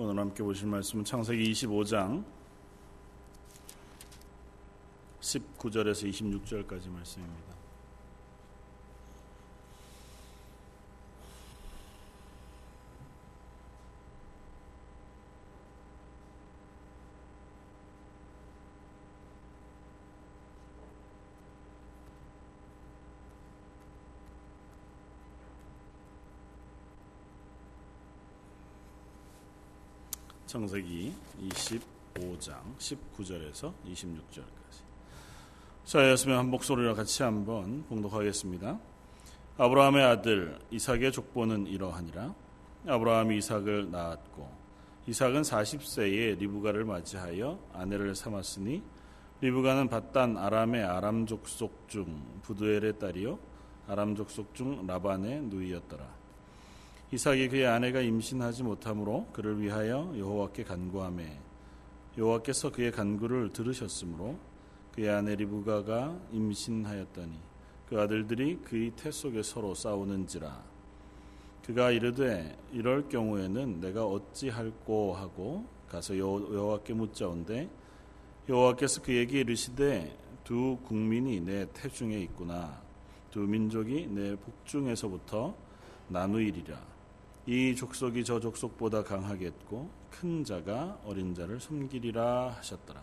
오늘 함께 보실 말씀은 창세기 25장 19절에서 26절까지 말씀입니다. 창세기 25장 19절에서 26절까지. 자, 였으면 한 목소리로 같이 한번 봉독하겠습니다. 아브라함의 아들 이삭의 족보는 이러하니라. 아브라함이 이삭을 낳았고 이삭은 40세에 리브가를 맞이하여 아내를 삼았으니 리브가는 바단 아람의 아람 족속 중 부두엘의 딸이요 아람 족속 중 라반의 누이였더라. 이삭이 그의 아내가 임신하지 못하므로 그를 위하여 여호와께 간구하매 여호와께서 그의 간구를 들으셨으므로 그의 아내 리브가가 임신하였더니 그 아들들이 그의 태 속에 서로 싸우는지라. 그가 이르되 이럴 경우에는 내가 어찌할꼬 하고 가서 여호와께 묻자온데 여호와께서 그에게 이르시되 두 국민이 내 태중에 있구나. 두 민족이 내 복중에서부터 나누이리라 이 족속이 저 족속보다 강하겠고 큰 자가 어린 자를 섬기리라 하셨더라.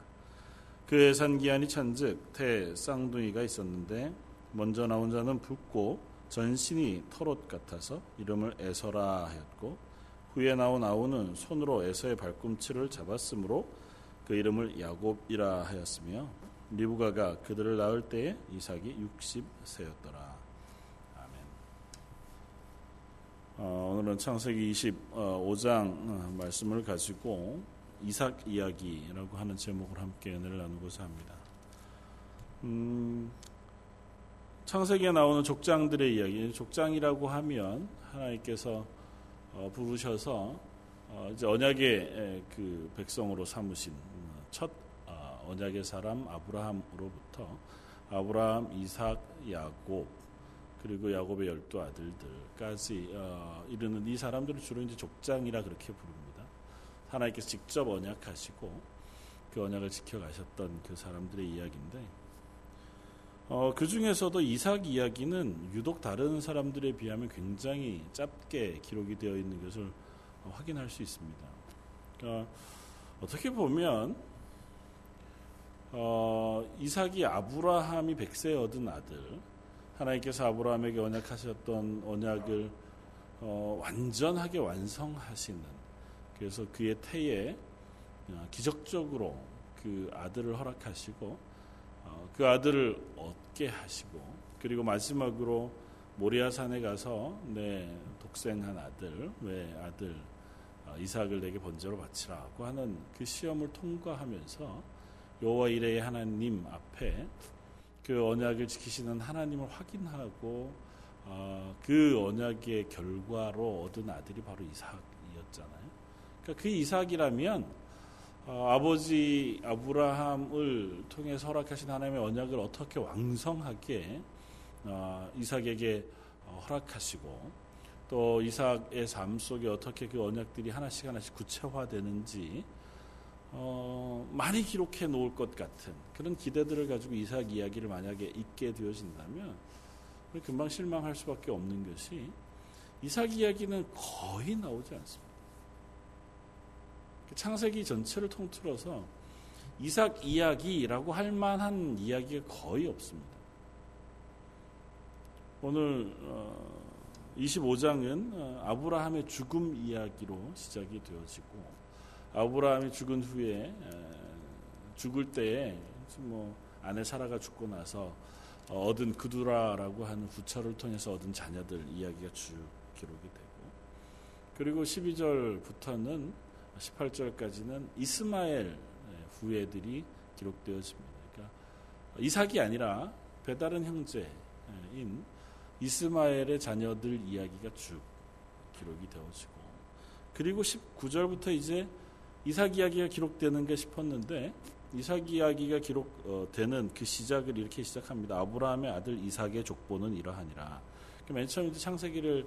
그의 산 기한이 찬즉 태 쌍둥이가 있었는데 먼저 나온 자는 붓고 전신이 털옷 같아서 이름을 에서라 하였고 후에 나온 아우는 손으로 에서의 발꿈치를 잡았으므로 그 이름을 야곱이라 하였으며 리브가가 그들을 낳을 때에 이삭이 60세였더라. 어, 오늘은 창세기 25장 어, 말씀을 가지고 이삭 이야기라고 하는 제목을 함께 은혜를 나누고자 합니다. 음, 창세기에 나오는 족장들의 이야기, 족장이라고 하면 하나님께서 어, 부르셔서 어, 이제 언약의 그 백성으로 삼으신 첫 어, 언약의 사람 아브라함으로부터 아브라함, 이삭, 야곱 그리고 야곱의 열두 아들들까지 어, 이르는 이 사람들을 주로 이제 족장이라 그렇게 부릅니다. 하나님께서 직접 언약하시고 그 언약을 지켜가셨던 그 사람들의 이야기인데 어, 그 중에서도 이삭 이야기는 유독 다른 사람들에 비하면 굉장히 짧게 기록이 되어 있는 것을 확인할 수 있습니다. 그러니까 어떻게 보면 어, 이삭이 아브라함이 백세 얻은 아들 하나님께서 아브라함에게 언약하셨던 언약을 어, 완전하게 완성하시는 그래서 그의 태에 어, 기적적으로 그 아들을 허락하시고 어, 그 아들을 얻게 하시고 그리고 마지막으로 모리아산에 가서 내 독생한 아들 왜 아들 어, 이삭을 내게 번제로 바치라고 하는 그 시험을 통과하면서 여호와 이레의 하나님 앞에 그 언약을 지키시는 하나님을 확인하고 어, 그 언약의 결과로 얻은 아들이 바로 이삭이었잖아요. 그러니까 그 이삭이라면 어, 아버지 아브라함을 통해 허락하신 하나님의 언약을 어떻게 왕성하게 어, 이삭에게 어, 허락하시고 또 이삭의 삶 속에 어떻게 그 언약들이 하나씩 하나씩 구체화되는지 어, 많이 기록해 놓을 것 같은 그런 기대들을 가지고 이삭 이야기를 만약에 읽게 되어진다면 금방 실망할 수밖에 없는 것이 이삭 이야기는 거의 나오지 않습니다. 그 창세기 전체를 통틀어서 이삭 이야기라고 할 만한 이야기가 거의 없습니다. 오늘 25장은 어, 어, 아브라함의 죽음 이야기로 시작이 되어지고 아브라함이 죽은 후에 죽을 때에 뭐 아내 사라가 죽고 나서 얻은 그두라라고 하는 부처를 통해서 얻은 자녀들 이야기가 쭉 기록이 되고 그리고 12절부터는 18절까지는 이스마엘 후예들이 기록되어집니다. 그러니까 이삭이 아니라 배다른 형제인 이스마엘의 자녀들 이야기가 쭉 기록이 되어지고 그리고 19절부터 이제 이삭 이야기가 기록되는 게 싶었는데 이삭 이야기가 기록되는 그 시작을 이렇게 시작합니다. 아브라함의 아들 이삭의 족보는 이러하니라. 맨 처음 창세기를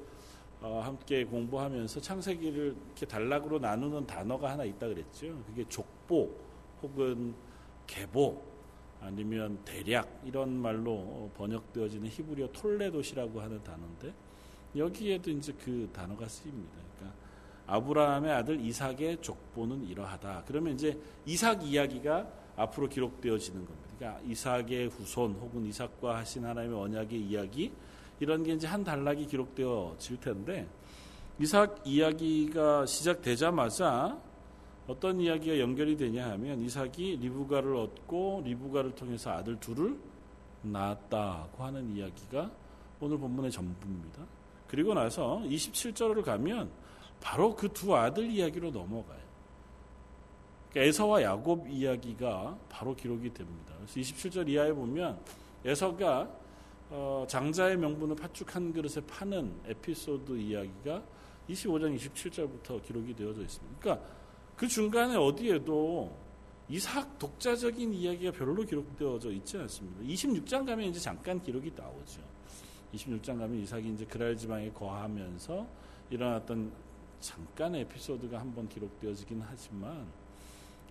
어, 함께 공부하면서 창세기를 이렇게 단락으로 나누는 단어가 하나 있다 그랬죠. 그게 족보 혹은 계보 아니면 대략 이런 말로 번역되어지는 히브리어 톨레도시라고 하는 단어인데 여기에도 이제 그 단어가 쓰입니다. 아브라함의 아들 이삭의 족보는 이러하다. 그러면 이제 이삭 이야기가 앞으로 기록되어지는 겁니다. 그러니까 이삭의 후손 혹은 이삭과 하신 하나님의 언약의 이야기 이런 게 이제 한 단락이 기록되어질 텐데 이삭 이야기가 시작되자마자 어떤 이야기가 연결이 되냐 하면 이삭이 리브가를 얻고 리브가를 통해서 아들 둘을 낳았다고 하는 이야기가 오늘 본문의 전부입니다. 그리고 나서 27절을 가면 바로 그 두 아들 이야기로 넘어가요. 그러니까 에서와 야곱 이야기가 바로 기록이 됩니다. 그래서 27절 이하에 보면 에서가 어, 장자의 명분을 팥죽 한 그릇에 파는 에피소드 이야기가 25장 27절부터 기록이 되어져 있습니다. 그러니까 그 중간에 어디에도 이삭 독자적인 이야기가 별로 기록되어져 있지 않습니다. 26장 가면 이제 잠깐 기록이 나오죠. 26장 가면 이삭이 이제 그랄 지방에 거하면서 일어났던 잠깐의 에피소드가 한 번 기록되어지긴 하지만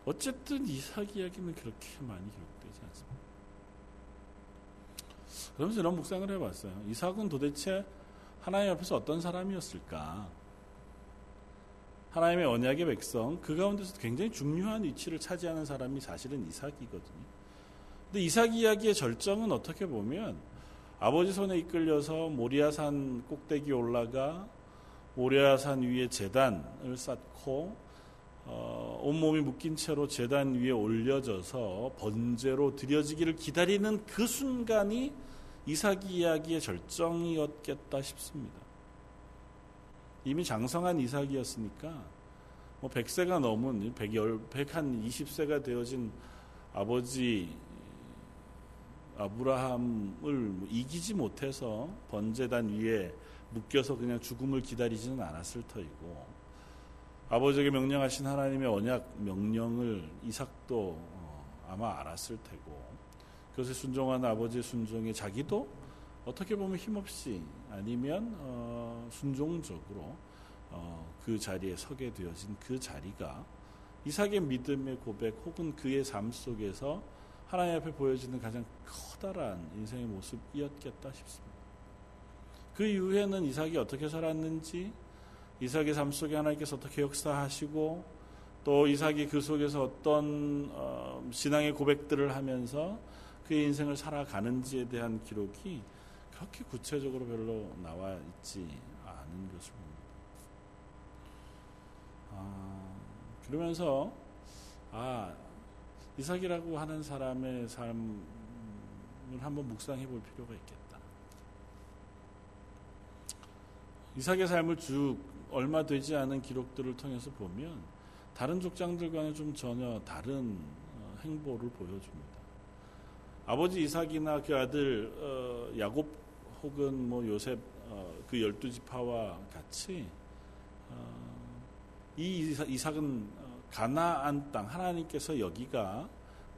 어쨌든 이삭 이야기는 그렇게 많이 기록되지 않습니다. 그러면서 이런 묵상을 해봤어요. 이삭은 도대체 하나님 앞에서 어떤 사람이었을까? 하나님의 언약의 백성, 그 가운데서 굉장히 중요한 위치를 차지하는 사람이 사실은 이삭이거든요. 근데 이삭 이야기의 절정은 어떻게 보면 아버지 손에 이끌려서 모리아산 꼭대기 올라가 모리아산 위에 재단을 쌓고 어, 온몸이 묶인 채로 재단 위에 올려져서 번제로 드려지기를 기다리는 그 순간이 이삭 이야기의 절정이었겠다 싶습니다. 이미 장성한 이삭이었으니까 뭐 100세가 넘은 100, 100한 20세가 되어진 아버지 아브라함을 뭐 이기지 못해서 번제단 위에 묶여서 그냥 죽음을 기다리지는 않았을 터이고 아버지에게 명령하신 하나님의 언약 명령을 이삭도 어, 아마 알았을 테고 그것에 순종한 아버지의 순종에 자기도 어떻게 보면 힘없이 아니면 어, 순종적으로 어, 그 자리에 서게 되어진 그 자리가 이삭의 믿음의 고백 혹은 그의 삶 속에서 하나님 앞에 보여지는 가장 커다란 인생의 모습이었겠다 싶습니다. 그 이후에는 이삭이 어떻게 살았는지, 이삭의 삶 속에 하나님께서 어떻게 역사하시고, 또 이삭이 그 속에서 어떤 어, 신앙의 고백들을 하면서 그의 인생을 살아가는지에 대한 기록이 그렇게 구체적으로 별로 나와 있지 않은 것을 봅니다. 아, 그러면서 아 이삭이라고 하는 사람의 삶을 한번 묵상해 볼 필요가 있겠다. 이삭의 삶을 쭉 얼마 되지 않은 기록들을 통해서 보면 다른 족장들과는 좀 전혀 다른 어, 행보를 보여줍니다. 아버지 이삭이나 그 아들 어, 야곱 혹은 뭐 요셉 어, 그 열두 지파와 같이 이 이삭은 가나안 땅 하나님께서 여기가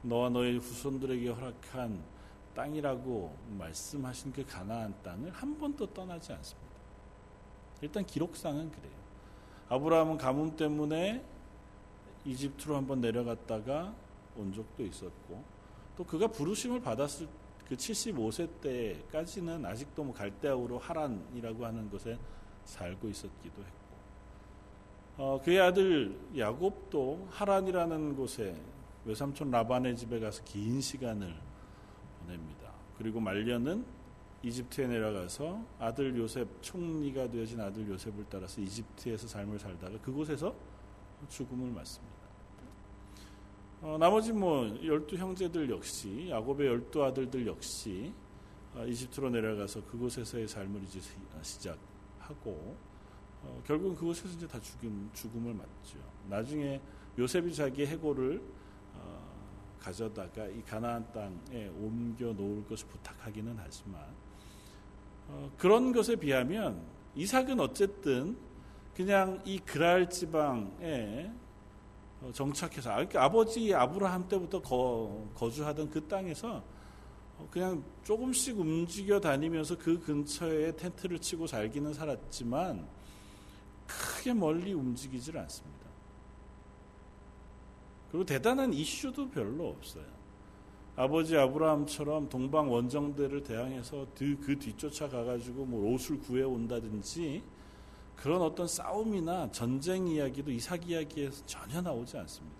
너와 너의 후손들에게 허락한 땅이라고 말씀하신 그 가나안 땅을 한 번도 떠나지 않습니다. 일단 기록상은 그래요. 아브라함은 가뭄 때문에 이집트로 한번 내려갔다가 온 적도 있었고 또 그가 부르심을 받았을 그 75세 때까지는 아직도 뭐 갈대아우로 하란이라고 하는 곳에 살고 있었기도 했고 어, 그의 아들 야곱도 하란이라는 곳에 외삼촌 라반의 집에 가서 긴 시간을 보냅니다. 그리고 말년은 이집트에 내려가서 아들 요셉 총리가 되어진 아들 요셉을 따라서 이집트에서 삶을 살다가 그곳에서 죽음을 맞습니다. 어, 나머지 뭐 열두 형제들 역시 야곱의 열두 아들들 역시 어, 이집트로 내려가서 그곳에서의 삶을 이제 시작하고 어, 결국은 그곳에서 이제 다 죽음, 죽음을 맞죠. 나중에 요셉이 자기의 해고를 어, 가져다가 이 가나안 땅에 옮겨 놓을 것을 부탁하기는 하지만 어, 그런 것에 비하면 이삭은 어쨌든 그냥 이 그랄 지방에 어, 정착해서 그러니까 아버지 아브라함 때부터 거, 거주하던 그 땅에서 어, 그냥 조금씩 움직여 다니면서 그 근처에 텐트를 치고 살기는 살았지만 크게 멀리 움직이질 않습니다. 그리고 대단한 이슈도 별로 없어요. 아버지 아브라함처럼 동방 원정대를 대항해서 그, 그 뒤쫓아 가가지고 뭐 옷을 구해 온다든지 그런 어떤 싸움이나 전쟁 이야기도 이삭 이야기에서 전혀 나오지 않습니다.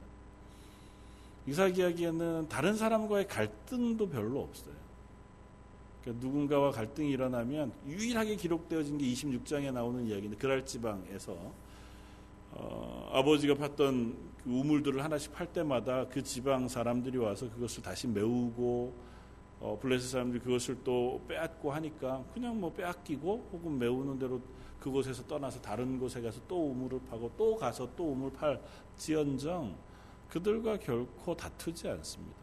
이삭 이야기에는 다른 사람과의 갈등도 별로 없어요. 그러니까 누군가와 갈등이 일어나면 유일하게 기록되어진 게 26장에 나오는 이야기인데 그랄 지방에서 어, 아버지가 팠던 그 우물들을 하나씩 팔 때마다 그 지방 사람들이 와서 그것을 다시 메우고 어, 블레스 사람들이 그것을 또 빼앗고 하니까 그냥 뭐 빼앗기고 혹은 메우는 대로 그곳에서 떠나서 다른 곳에 가서 또 우물을 파고 또 가서 또 우물 팔지언정 그들과 결코 다투지 않습니다.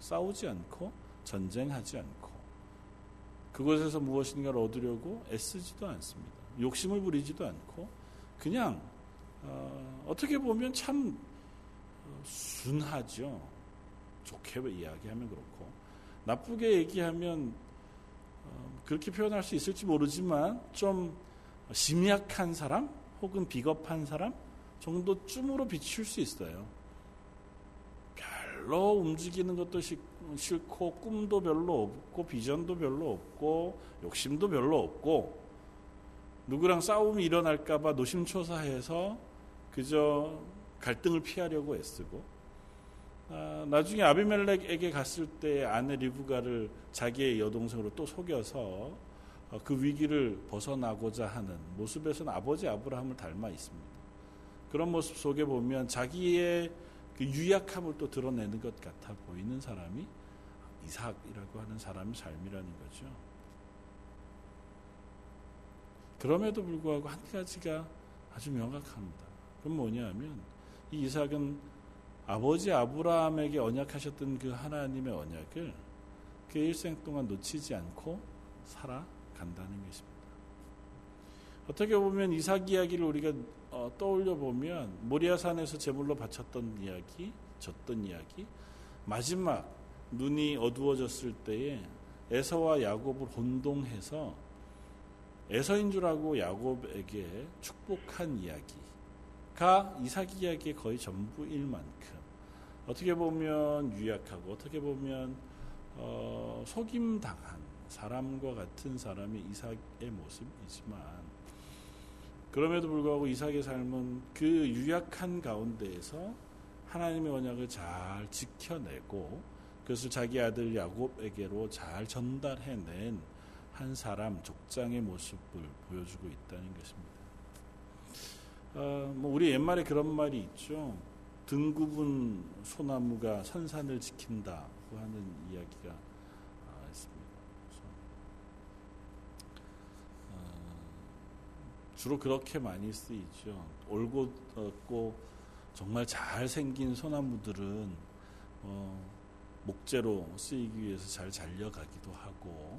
싸우지 않고 전쟁하지 않고 그곳에서 무엇인가를 얻으려고 애쓰지도 않습니다. 욕심을 부리지도 않고 그냥 어, 떻게 보면 참 어, 순하죠. 좋게 이야기하면 그렇고 나쁘게 얘기하면 어, 그렇게 표현할 수 있을지 모르지만 좀 심약한 사람 혹은 비겁한 사람 정도쯤으로 비출 수 있어요. 별로 움직이는 것도 싫고 꿈도 별로 없고 비전도 별로 없고 욕심도 별로 없고 누구랑 싸움이 일어날까봐 노심초사해서 그저 갈등을 피하려고 애쓰고 아, 나중에 아비멜렉에게 갔을 때 아내 리브가를 자기의 여동생으로 또 속여서 어, 그 위기를 벗어나고자 하는 모습에서는 아버지 아브라함을 닮아 있습니다. 그런 모습 속에 보면 자기의 그 유약함을 또 드러내는 것 같아 보이는 사람이 이삭이라고 하는 사람의 삶이라는 거죠. 그럼에도 불구하고 한 가지가 아주 명확합니다. 그건 뭐냐면 이 이삭은 아버지 아브라함에게 언약하셨던 그 하나님의 언약을 그 일생 동안 놓치지 않고 살아간다는 것입니다. 어떻게 보면 이삭 이야기를 우리가 어, 떠올려 보면 모리아산에서 제물로 바쳤던 이야기, 졌던 이야기, 마지막 눈이 어두워졌을 때에 에서와 야곱을 혼동해서 에서인 줄 알고 야곱에게 축복한 이야기가 이삭 이야기의 거의 전부일 만큼 어떻게 보면 유약하고 어떻게 보면 어, 속임 당한 사람과 같은 사람이 이삭의 모습이지만 그럼에도 불구하고 이삭의 삶은 그 유약한 가운데에서 하나님의 언약을 잘 지켜내고 그것을 자기 아들 야곱에게로 잘 전달해낸 한 사람 족장의 모습을 보여주고 있다는 것입니다. 어, 뭐 우리 옛말에 그런 말이 있죠. 등 굽은 소나무가 선산을 지킨다고 하는 이야기가 아, 있습니다. 어, 주로 그렇게 많이 쓰이죠. 올곧고 정말 잘 생긴 소나무들은 어, 목재로 쓰이기 위해서 잘 잘려가기도 하고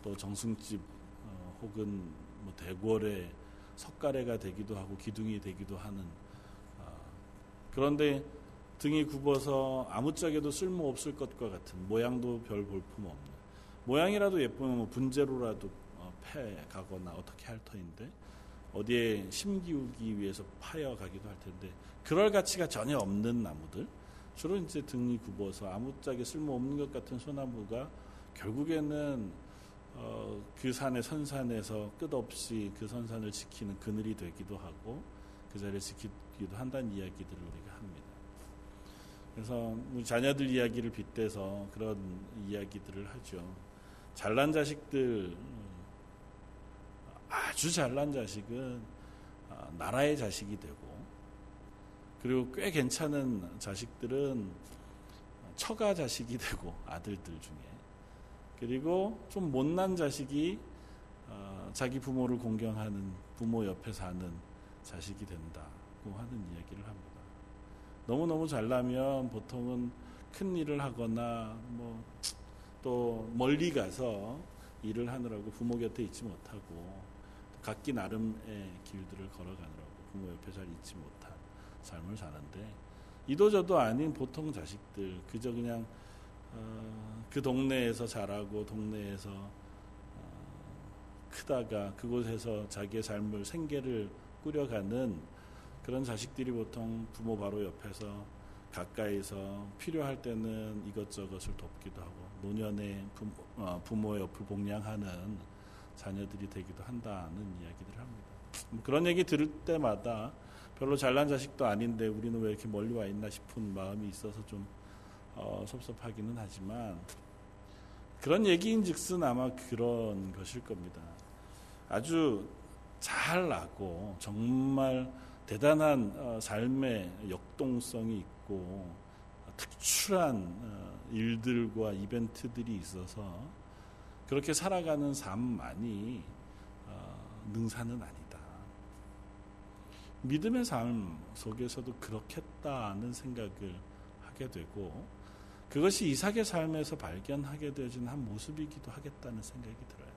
또 정승집 어, 혹은 뭐 대궐의 석가래가 되기도 하고 기둥이 되기도 하는 어, 그런데 등이 굽어서 아무짝에도 쓸모 없을 것과 같은 모양도 별 볼품 없는 모양이라도 예쁘면 뭐 분재로라도 어, 패 가거나 어떻게 할 터인데 어디에 심기우기 위해서 파여 가기도 할 텐데 그럴 가치가 전혀 없는 나무들 주로 이제 등이 굽어서 아무짝에 쓸모없는 것 같은 소나무가 결국에는 어, 그 산의 선산에서 끝없이 그 선산을 지키는 그늘이 되기도 하고 그 자리를 지키기도 한다는 이야기들을 우리가. 그래서 자녀들 이야기를 빗대서 그런 이야기들을 하죠. 잘난 자식들 아주 잘난 자식은 아, 나라의 자식이 되고 그리고 꽤 괜찮은 자식들은 처가 자식이 되고 아들들 중에 그리고 좀 못난 자식이 어, 자기 부모를 공경하는 부모 옆에 사는 자식이 된다고 하는 이야기를 합니다. 너무너무 잘나면 보통은 큰 일을 하거나 뭐 또 멀리 가서 일을 하느라고 부모 곁에 있지 못하고 각기 나름의 길들을 걸어가느라고 부모 옆에 잘 있지 못한 삶을 사는데 이도저도 아닌 보통 자식들 그저 그냥 어, 그 동네에서 자라고 동네에서 어, 크다가 그곳에서 자기의 삶을 생계를 꾸려가는 그런 자식들이 보통 부모 바로 옆에서 가까이서 필요할 때는 이것저것을 돕기도 하고 노년에 부모, 부모의 옆을 복양하는 자녀들이 되기도 한다는 이야기들을 합니다. 뭐 그런 얘기 들을 때마다 별로 잘난 자식도 아닌데 우리는 왜 이렇게 멀리 와 있나 싶은 마음이 있어서 좀 어, 섭섭하기는 하지만 그런 얘기인 즉슨 아마 그런 것일 겁니다. 아주 잘 나고 정말 대단한 어, 삶의 역동성이 있고 특출한 어, 일들과 이벤트들이 있어서 그렇게 살아가는 삶만이 어, 능사는 아니다. 믿음의 삶 속에서도 그렇겠다는 생각을 하게 되고 그것이 이삭의 삶에서 발견하게 되어진 한 모습이기도 하겠다는 생각이 들어요.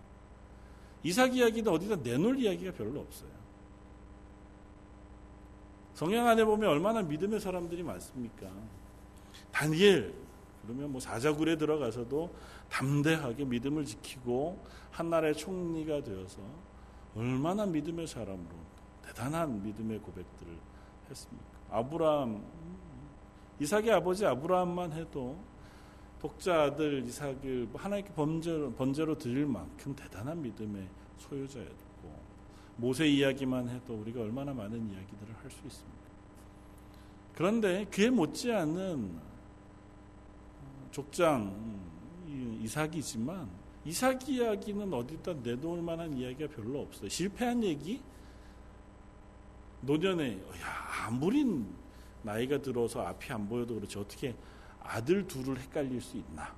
이삭 이야기는 어디다 내놓을 이야기가 별로 없어요. 성경 안에 보면 얼마나 믿음의 사람들이 많습니까? 다니엘 그러면 뭐 사자굴에 들어가서도 담대하게 믿음을 지키고 한 나라의 총리가 되어서 얼마나 믿음의 사람으로 대단한 믿음의 고백들을 했습니까? 아브라함 이삭의 아버지 아브라함만 해도 독자 아들 이삭을 하나님께 번제로, 드릴 만큼 대단한 믿음의 소유자였고 모세 이야기만 해도 우리가 얼마나 많은 이야기들을 할 수 있습니까? 그런데 그에 못지않은 족장 이삭이지만 이삭 이야기는 어디다 내놓을 만한 이야기가 별로 없어요. 실패한 얘기? 노년에 야 아무리 나이가 들어서 앞이 안 보여도 그렇지 어떻게 아들 둘을 헷갈릴 수 있나?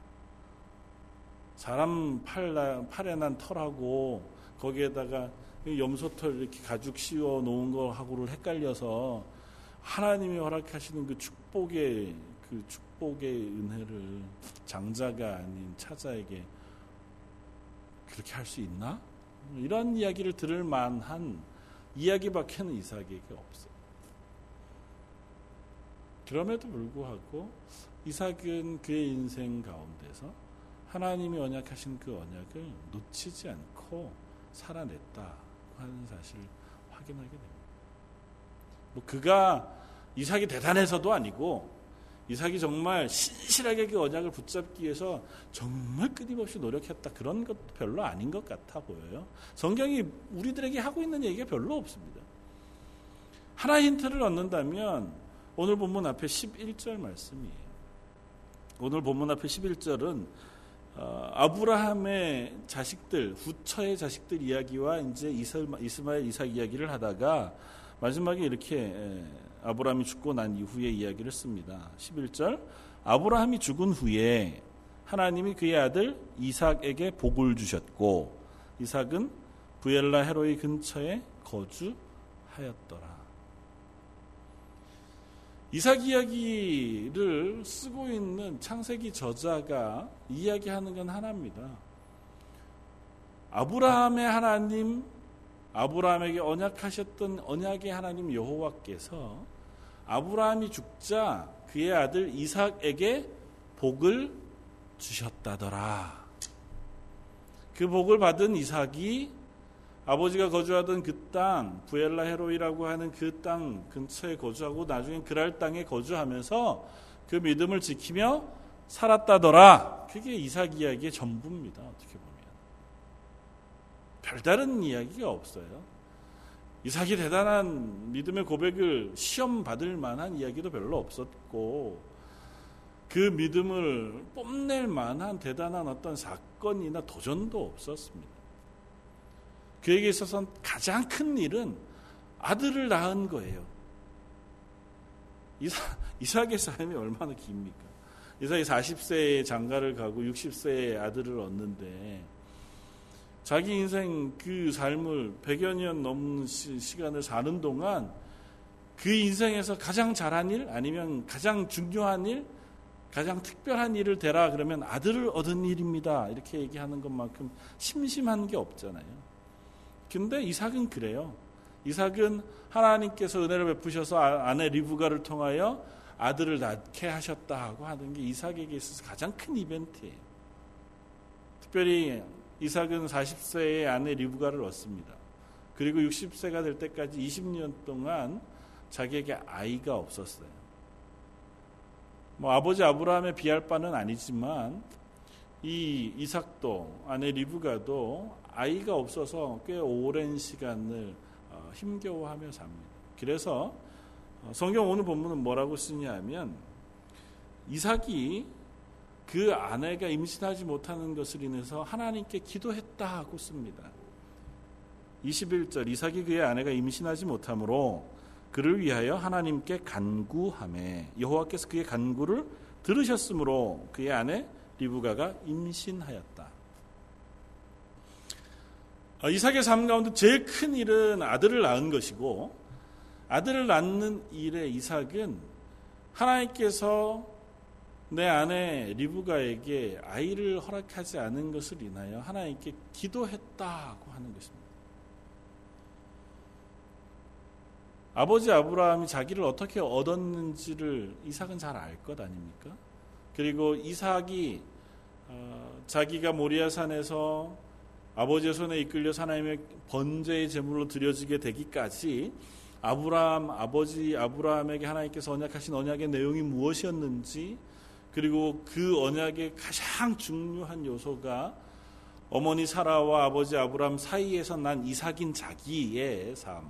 사람 팔, 팔에 난 털하고 거기에다가 염소털 이렇게 가죽 씌워 놓은 거하고를 헷갈려서 하나님이 허락하시는 그 축복의 그 축복의 은혜를 장자가 아닌 차자에게 그렇게 할 수 있나? 이런 이야기를 들을 만한 이야기밖에는 이삭에게 없어요. 그럼에도 불구하고 이삭은 그의 인생 가운데서 하나님이 언약하신 그 언약을 놓치지 않고 살아냈다 하는 사실을 확인하게 됩니다. 뭐 그가 이삭이 대단해서도 아니고 이삭이 정말 신실하게 그 언약을 붙잡기 위해서 정말 끊임없이 노력했다 그런 것도 별로 아닌 것 같아 보여요. 성경이 우리들에게 하고 있는 얘기가 별로 없습니다. 하나 힌트를 얻는다면 오늘 본문 앞에 11절 말씀이에요. 오늘 본문 앞에 11절은 어, 아브라함의 자식들, 후처의 자식들 이야기와 이제 이스마엘, 이삭 이야기를 하다가 마지막에 이렇게 아브라함이 죽고 난 이후의 이야기를 씁니다. 11절 아브라함이 죽은 후에 하나님이 그의 아들 이삭에게 복을 주셨고 이삭은 부엘라 헤로이 근처에 거주하였더라. 이삭 이야기를 쓰고 있는 창세기 저자가 이야기하는 건 하나입니다. 아브라함의 하나님, 아브라함에게 언약하셨던 언약의 하나님 여호와께서 아브라함이 죽자 그의 아들 이삭에게 복을 주셨다더라. 그 복을 받은 이삭이 아버지가 거주하던 그 땅, 부엘라 헤로이라고 하는 그 땅 근처에 거주하고 나중에 그랄 땅에 거주하면서 그 믿음을 지키며 살았다더라. 그게 이삭 이야기의 전부입니다. 어떻게 보면. 별다른 이야기가 없어요. 이삭이 대단한 믿음의 고백을 시험 받을 만한 이야기도 별로 없었고, 그 믿음을 뽐낼 만한 대단한 어떤 사건이나 도전도 없었습니다. 그에게 있어서 가장 큰 일은 아들을 낳은 거예요. 이사, 이삭의 삶이 얼마나 깁니까? 이삭이 40세에 장가를 가고 60세에 아들을 얻는데 자기 인생 그 삶을 100여 년 넘는 시, 간을 사는 동안 그 인생에서 가장 잘한 일 아니면 가장 중요한 일 가장 특별한 일을 대라 그러면 아들을 얻은 일입니다. 이렇게 얘기하는 것만큼 심심한 게 없잖아요. 근데 이삭은 그래요. 이삭은 하나님께서 은혜를 베푸셔서 아, 아내 리브가를 통하여 아들을 낳게 하셨다 하고 하는 게 이삭에게 있어서 가장 큰 이벤트예요. 특별히 이삭은 40세에 아내 리브가를 얻습니다. 그리고 60세가 될 때까지 20년 동안 자기에게 아이가 없었어요. 뭐 아버지 아브라함에 비할 바는 아니지만 이 이삭도 아내 리브가도 아이가 없어서 꽤 오랜 시간을 어, 힘겨워하며 삽니다. 그래서 어, 성경 오늘 본문은 뭐라고 쓰냐면 이삭이 그 아내가 임신하지 못하는 것을 인해서 하나님께 기도했다 하고 씁니다. 21절 이삭이 그의 아내가 임신하지 못하므로 그를 위하여 하나님께 간구함에 여호와께서 그의 간구를 들으셨으므로 그의 아내 리브가가 임신하였다. 어, 이삭의 삶 가운데 제일 큰 일은 아들을 낳은 것이고 아들을 낳는 일에 이삭은 하나님께서 내 아내 리브가에게 아이를 허락하지 않은 것을 인하여 하나님께 기도했다고 하는 것입니다. 아버지 아브라함이 자기를 어떻게 얻었는지를 이삭은 잘 알 것 아닙니까? 그리고 이삭이 어, 자기가 모리아 산에서 아버지의 손에 이끌려 하나님의 번제의 제물로 드려지게 되기까지 아브라함 아버지 아브라함에게 하나님께서 언약하신 언약의 내용이 무엇이었는지 그리고 그 언약의 가장 중요한 요소가 어머니 사라와 아버지 아브라함 사이에서 난 이삭인 자기의 삶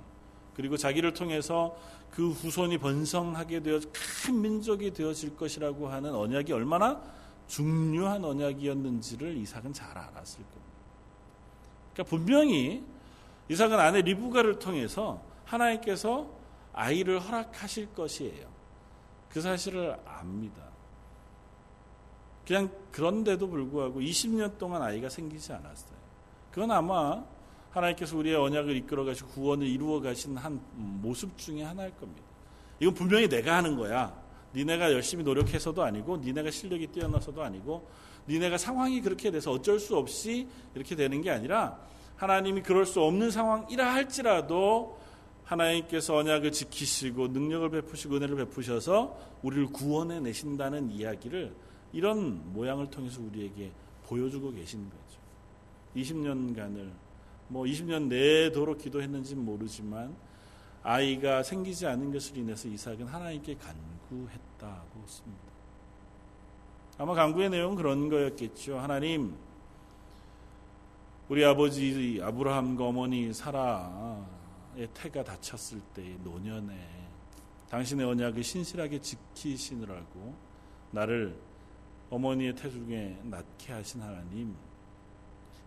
그리고 자기를 통해서 그 후손이 번성하게 되어 큰 민족이 되어질 것이라고 하는 언약이 얼마나 중요한 언약이었는지를 이삭은 잘 알았을 겁니다. 그러니까 분명히 이삭은 아내 리브가를 통해서 하나님께서 아이를 허락하실 것이에요. 그 사실을 압니다. 그냥 그런데도 불구하고 20년 동안 아이가 생기지 않았어요. 그건 아마 하나님께서 우리의 언약을 이끌어 가시고 구원을 이루어 가신 한 모습 중에 하나일 겁니다. 이건 분명히 내가 하는 거야. 니네가 열심히 노력해서도 아니고 니네가 실력이 뛰어나서도 아니고 니네가 상황이 그렇게 돼서 어쩔 수 없이 이렇게 되는 게 아니라 하나님이 그럴 수 없는 상황이라 할지라도 하나님께서 언약을 지키시고 능력을 베푸시고 은혜를 베푸셔서 우리를 구원해 내신다는 이야기를 이런 모양을 통해서 우리에게 보여주고 계신 거죠. 20년간을 뭐 20년 내도록 기도했는지는 모르지만 아이가 생기지 않은 것을 인해서 이삭은 하나님께 간 구했다고 씁니다. 아마 간구의 내용은 그런 거였겠죠. 하나님, 우리 아버지 아브라함과 어머니 사라의 태가 다쳤을 때의 노년에 당신의 언약을 신실하게 지키시느라고 나를 어머니의 태중에 낳게 하신 하나님,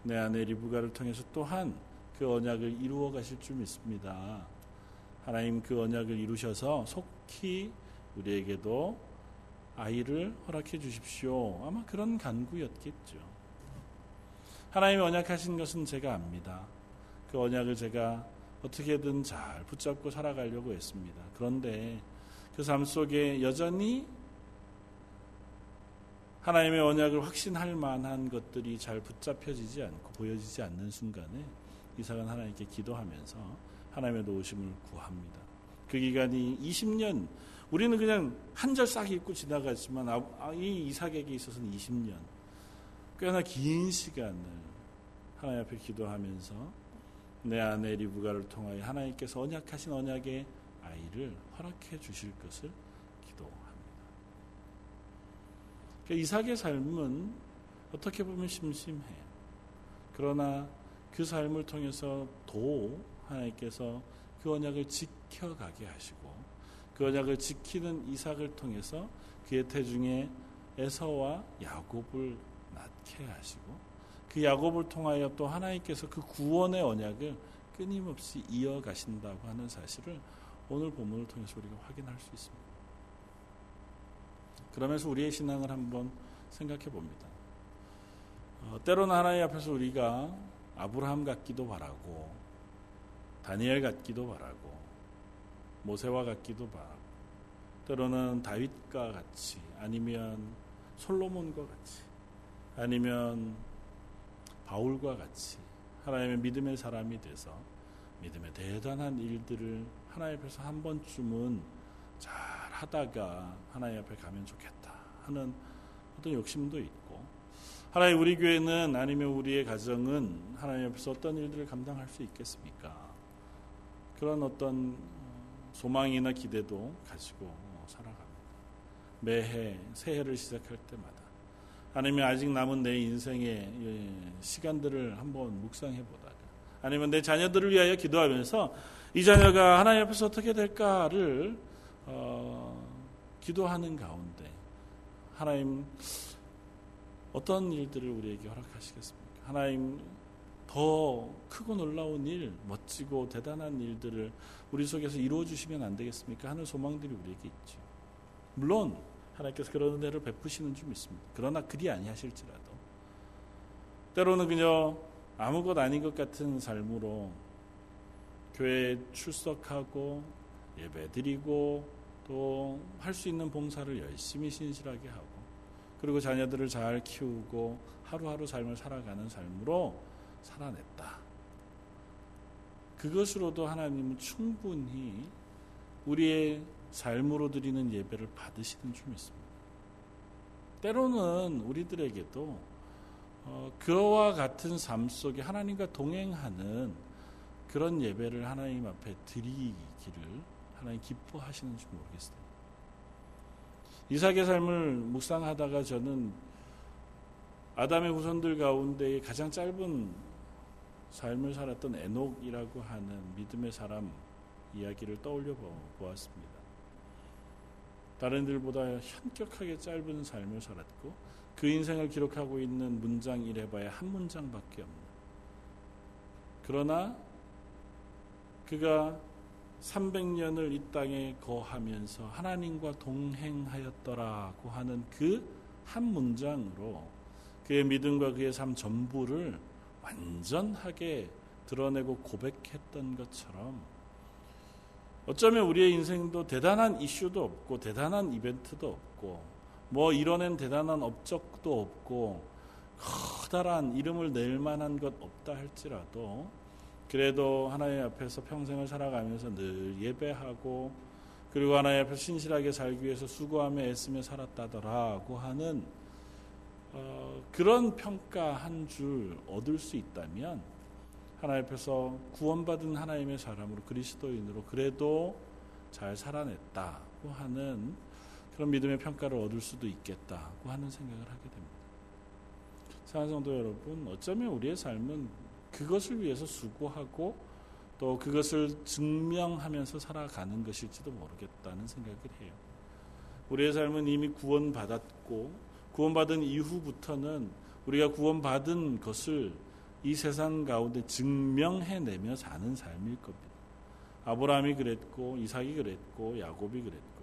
내 아내 리브가를 통해서 또한 그 언약을 이루어 가실 줄 믿습니다. 하나님 그 언약을 이루셔서 속히 우리에게도 아이를 허락해 주십시오. 아마 그런 간구였겠죠. 하나님이 언약하신 것은 제가 압니다. 그 언약을 제가 어떻게든 잘 붙잡고 살아가려고 했습니다. 그런데 그 삶 속에 여전히 하나님의 언약을 확신할 만한 것들이 잘 붙잡혀지지 않고 보여지지 않는 순간에 이삭은 하나님께 기도하면서 하나님의 도우심을 구합니다. 그 기간이 20년 우리는 그냥 한절싹 읽고 지나가지만 아, 아, 이 이삭에게 있어서는 20년 꽤나 긴 시간을 하나님 앞에 기도하면서 내 아내 리브가를 통하여 하나님께서 언약하신 언약의 아이를 허락해 주실 것을 그러니까 이삭의 삶은 어떻게 보면 심심해요. 그러나 그 삶을 통해서 도 하나님께서 그 언약을 지켜가게 하시고 그 언약을 지키는 이삭을 통해서 그의 태중에 에서와 야곱을 낳게 하시고 그 야곱을 통하여 또 하나님께서 그 구원의 언약을 끊임없이 이어가신다고 하는 사실을 오늘 본문을 통해서 우리가 확인할 수 있습니다. 그러면서 우리의 신앙을 한번 생각해 봅니다. 어, 때로는 하나님 앞에서 우리가 아브라함 같기도 바라고 다니엘 같기도 바라고 모세와 같기도 바라고 때로는 다윗과 같이 아니면 솔로몬과 같이 아니면 바울과 같이 하나님의 믿음의 사람이 돼서 믿음의 대단한 일들을 하나님 앞에서 한 번쯤은 잘 하다가 하나님 앞에 가면 좋겠다 하는 어떤 욕심도 있고 하나님 우리 교회는 아니면 우리의 가정은 하나님 앞에서 어떤 일들을 감당할 수 있겠습니까? 그런 어떤 소망이나 기대도 가지고 살아갑니다. 매해 새해를 시작할 때마다 아니면 아직 남은 내 인생의 시간들을 한번 묵상해 보다가 아니면 내 자녀들을 위하여 기도하면서 이 자녀가 하나님 앞에서 어떻게 될까를 어, 기도하는 가운데 하나님 어떤 일들을 우리에게 허락하시겠습니까? 하나님 더 크고 놀라운 일, 멋지고 대단한 일들을 우리 속에서 이루어 주시면 안 되겠습니까? 하는 소망들이 우리에게 있죠. 물론 하나님께서 그런 은혜를 베푸시는 줄 믿습니다. 그러나 그리 아니하실지라도 때로는 그냥 아무것 아닌 것 같은 삶으로 교회에 출석하고 예배드리고 또 할 수 있는 봉사를 열심히 신실하게 하고 그리고 자녀들을 잘 키우고 하루하루 삶을 살아가는 삶으로 살아냈다. 그것으로도 하나님은 충분히 우리의 삶으로 드리는 예배를 받으시는 줄 믿습니다. 때로는 우리들에게도 어, 그와 같은 삶 속에 하나님과 동행하는 그런 예배를 하나님 앞에 드리기를 하나님 기뻐하시는지 모르겠어요. 이삭의 삶을 묵상하다가 저는 아담의 후손들 가운데 가장 짧은 삶을 살았던 에녹이라고 하는 믿음의 사람 이야기를 떠올려 보았습니다. 다른 들보다 현격하게 짧은 삶을 살았고 그 인생을 기록하고 있는 문장 이래봐야 한 문장밖에 없는. 그러나 그가 300년을 이 땅에 거하면서 하나님과 동행하였더라고 하는 그 한 문장으로 그의 믿음과 그의 삶 전부를 완전하게 드러내고 고백했던 것처럼 어쩌면 우리의 인생도 대단한 이슈도 없고 대단한 이벤트도 없고 뭐 이뤄낸 대단한 업적도 없고 커다란 이름을 낼 만한 것 없다 할지라도 그래도 하나님 앞에서 평생을 살아가면서 늘 예배하고 그리고 하나님 앞에서 신실하게 살기 위해서 수고하며 애쓰며 살았다더라고 하는 어, 그런 평가 한 줄 얻을 수 있다면 하나님 앞에서 구원받은 하나님의 사람으로 그리스도인으로 그래도 잘 살아냈다고 하는 그런 믿음의 평가를 얻을 수도 있겠다고 하는 생각을 하게 됩니다. 사랑 성도 여러분, 어쩌면 우리의 삶은 그것을 위해서 수고하고 또 그것을 증명하면서 살아가는 것일지도 모르겠다는 생각을 해요. 우리의 삶은 이미 구원받았고 구원받은 이후부터는 우리가 구원받은 것을 이 세상 가운데 증명해내며 사는 삶일 겁니다. 아브라함이 그랬고 이삭이 그랬고 야곱이 그랬고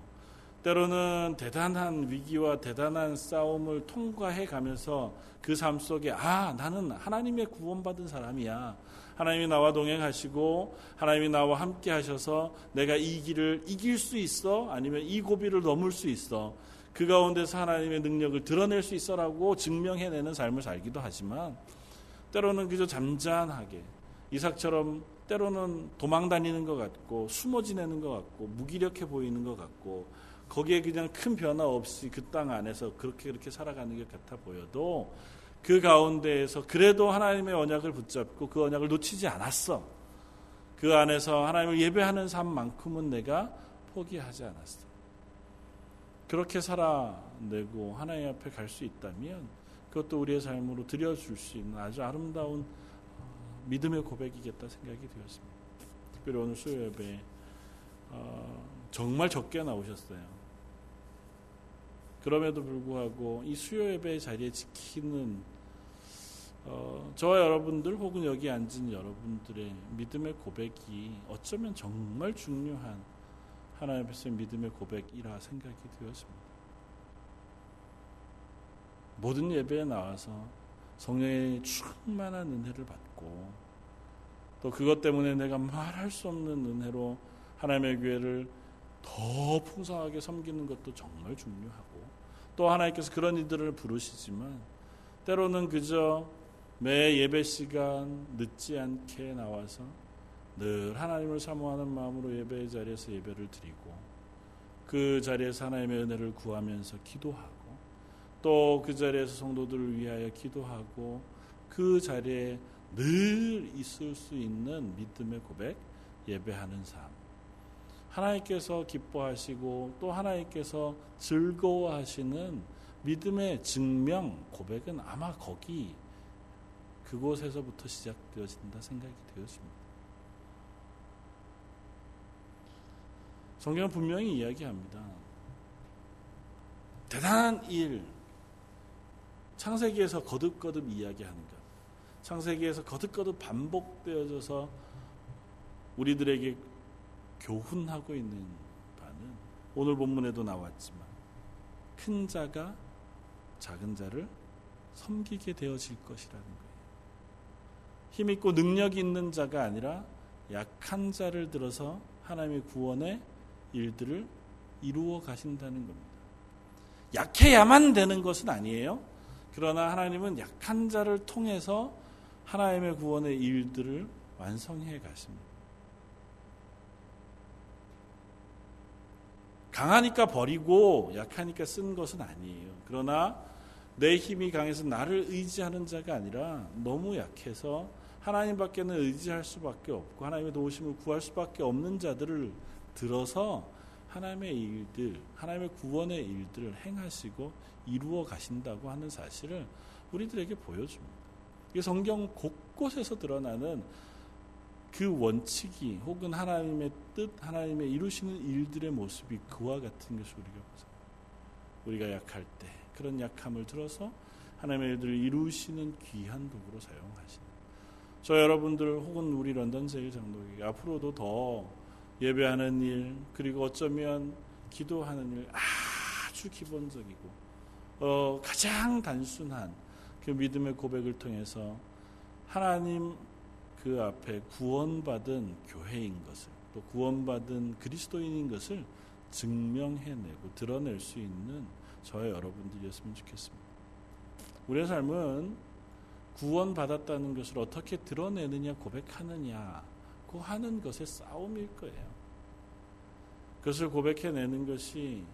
때로는 대단한 위기와 대단한 싸움을 통과해 가면서 그 삶 속에 아 나는 하나님의 구원받은 사람이야. 하나님이 나와 동행하시고 하나님이 나와 함께 하셔서 내가 이 길을 이길 수 있어 아니면 이 고비를 넘을 수 있어 그 가운데서 하나님의 능력을 드러낼 수 있어라고 증명해내는 삶을 살기도 하지만 때로는 그저 잠잠하게 이삭처럼 때로는 도망 다니는 것 같고 숨어 지내는 것 같고 무기력해 보이는 것 같고 거기에 그냥 큰 변화 없이 그 땅 안에서 그렇게 그렇게 살아가는 것 같아 보여도 그 가운데에서 그래도 하나님의 언약을 붙잡고 그 언약을 놓치지 않았어. 그 안에서 하나님을 예배하는 삶만큼은 내가 포기하지 않았어. 그렇게 살아내고 하나님 앞에 갈 수 있다면 그것도 우리의 삶으로 드려줄 수 있는 아주 아름다운 어, 믿음의 고백이겠다 생각이 되었습니다. 특별히 오늘 수요 예배 어, 정말 적게 나오셨어요. 그럼에도 불구하고 이 수요 예배 자리에 지키는 어, 저와 여러분들 혹은 여기 앉은 여러분들의 믿음의 고백이 어쩌면 정말 중요한 하나님 앞에서의 믿음의 고백이라 생각이 되었습니다. 모든 예배에 나와서 성령의 충만한 은혜를 받고 또 그것 때문에 내가 말할 수 없는 은혜로 하나님의 교회를 더 풍성하게 섬기는 것도 정말 중요하고 또 하나님께서 그런 이들을 부르시지만 때로는 그저 매 예배 시간 늦지 않게 나와서 늘 하나님을 사모하는 마음으로 예배 자리에서 예배를 드리고 그 자리에서 하나님의 은혜를 구하면서 기도하고 또 그 자리에서 성도들을 위하여 기도하고 그 자리에 늘 있을 수 있는 믿음의 고백 예배하는 삶. 하나님께서 기뻐하시고 또 하나님께서 즐거워하시는 믿음의 증명 고백은 아마 거기 그곳에서부터 시작되어진다 생각이 되었습니다. 성경은 분명히 이야기합니다. 대단한 일, 창세기에서 거듭거듭 이야기하는 것, 창세기에서 거듭거듭 반복되어져서 우리들에게 교훈하고 있는 바는 오늘 본문에도 나왔지만 큰 자가 작은 자를 섬기게 되어질 것이라는 거예요. 힘 있고 능력 있는 자가 아니라 약한 자를 들어서 하나님의 구원의 일들을 이루어 가신다는 겁니다. 약해야만 되는 것은 아니에요. 그러나 하나님은 약한 자를 통해서 하나님의 구원의 일들을 완성해 가십니다. 강하니까 버리고 약하니까 쓴 것은 아니에요. 그러나 내 힘이 강해서 나를 의지하는 자가 아니라 너무 약해서 하나님밖에는 의지할 수밖에 없고 하나님의 도우심을 구할 수밖에 없는 자들을 들어서 하나님의 일들, 하나님의 구원의 일들을 행하시고 이루어 가신다고 하는 사실을 우리들에게 보여줍니다. 이게 성경 곳곳에서 드러나는 그 원칙이 혹은 하나님의 뜻, 하나님의 이루시는 일들의 모습이 그와 같은 것을 우리가 보세요. 우리가 약할 때 그런 약함을 들어서 하나님의 일들을 이루시는 귀한 도구로 사용하시는 저 여러분들 혹은 우리 런던 제일 장로에게 앞으로도 더 예배하는 일 그리고 어쩌면 기도하는 일 아주 기본적이고 어, 가장 단순한 그 믿음의 고백을 통해서 하나님 그 앞에 구원받은 교회인 것을 또 구원받은 그리스도인인 것을 증명해내고 드러낼 수 있는 저의 여러분들이었으면 좋겠습니다. 우리의 삶은 구원받았다는 것을 어떻게 드러내느냐 고백하느냐 그 하는 것의 싸움일 거예요. 그것을 고백해내는 것이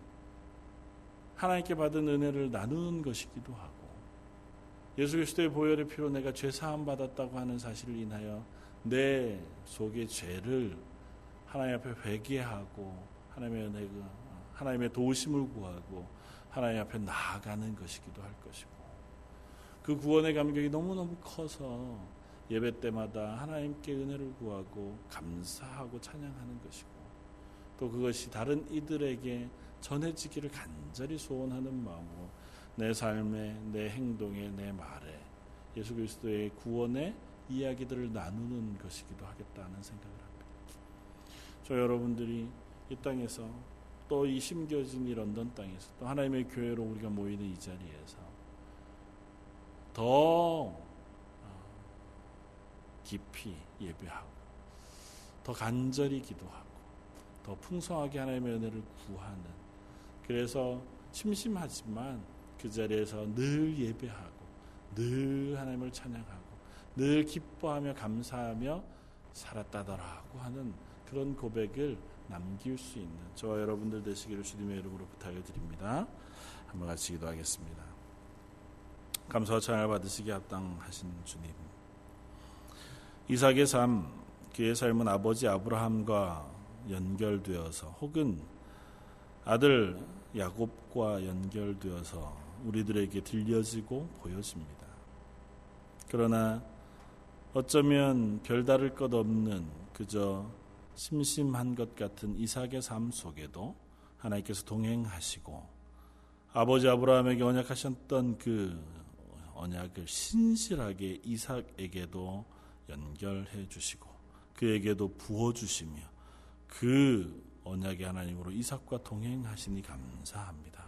하나님께 받은 은혜를 나누는 것이기도 하고 예수 그리스도의 보혈의 피로 내가 죄 사함 받았다고 하는 사실을 인하여 내 속의 죄를 하나님 앞에 회개하고 하나님의 은혜가 하나님의 도우심을 구하고 하나님 앞에 나아가는 것이기도 할 것이고 그 구원의 감격이 너무너무 커서 예배 때마다 하나님께 은혜를 구하고 감사하고 찬양하는 것이고 또 그것이 다른 이들에게 전해지기를 간절히 소원하는 마음으로 내 삶에 내 행동에 내 말에 예수 그리스도의 구원의 이야기들을 나누는 것이기도 하겠다는 생각을 합니다. 저 여러분들이 이 땅에서 또 이 심겨진 이 런던 땅에서 또 하나님의 교회로 우리가 모이는 이 자리에서 더 어, 깊이 예배하고 더 간절히 기도하고 더 풍성하게 하나님의 은혜를 구하는 그래서 심심하지만 그 자리에서 늘 예배하고 늘 하나님을 찬양하고 늘 기뻐하며 감사하며 살았다더라고 하는 그런 고백을 남길 수 있는 저와 여러분들 되시기를 주님의 이름으로 부탁을 드립니다. 한번 같이 기도하겠습니다. 감사와 찬양을 받으시기 합당하신 주님. 이삭의 삶, 그의 삶은 아버지 아브라함과 연결되어서 혹은 아들 야곱과 연결되어서 우리들에게 들려지고 보여집니다. 그러나 어쩌면 별다를 것 없는 그저 심심한 것 같은 이삭의 삶 속에도 하나님께서 동행하시고 아버지 아브라함에게 언약하셨던 그 언약을 신실하게 이삭에게도 연결해 주시고 그에게도 부어 주시며 그 언약의 하나님으로 이삭과 동행하시니 감사합니다.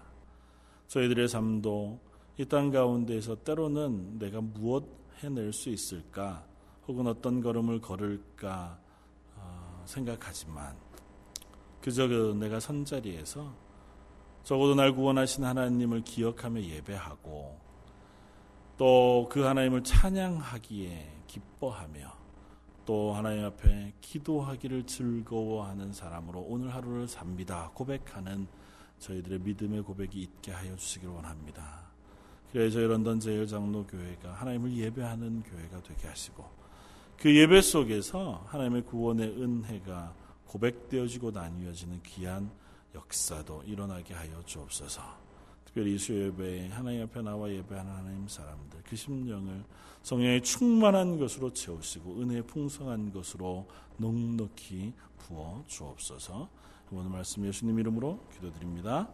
저희들의 삶도 이 땅 가운데에서 때로는 내가 무엇 해낼 수 있을까 혹은 어떤 걸음을 걸을까 어, 생각하지만 그저 그 내가 선자리에서 적어도 날 구원하신 하나님을 기억하며 예배하고 또 그 하나님을 찬양하기에 기뻐하며 또 하나님 앞에 기도하기를 즐거워하는 사람으로 오늘 하루를 삽니다. 고백하는 저희들의 믿음의 고백이 있게 하여 주시길 원합니다. 그래야 저희 런던 제일 장로 교회가 하나님을 예배하는 교회가 되게 하시고 그 예배 속에서 하나님의 구원의 은혜가 고백되어지고 나뉘어지는 귀한 역사도 일어나게 하여 주옵소서. 특별히 이수 예배에 하나님 앞에 나와 예배하는 하나님 사람들 그 심령을 성령의 충만한 것으로 채우시고 은혜 풍성한 것으로 넉넉히 부어 주옵소서. 오늘 말씀 예수님 이름으로 기도드립니다.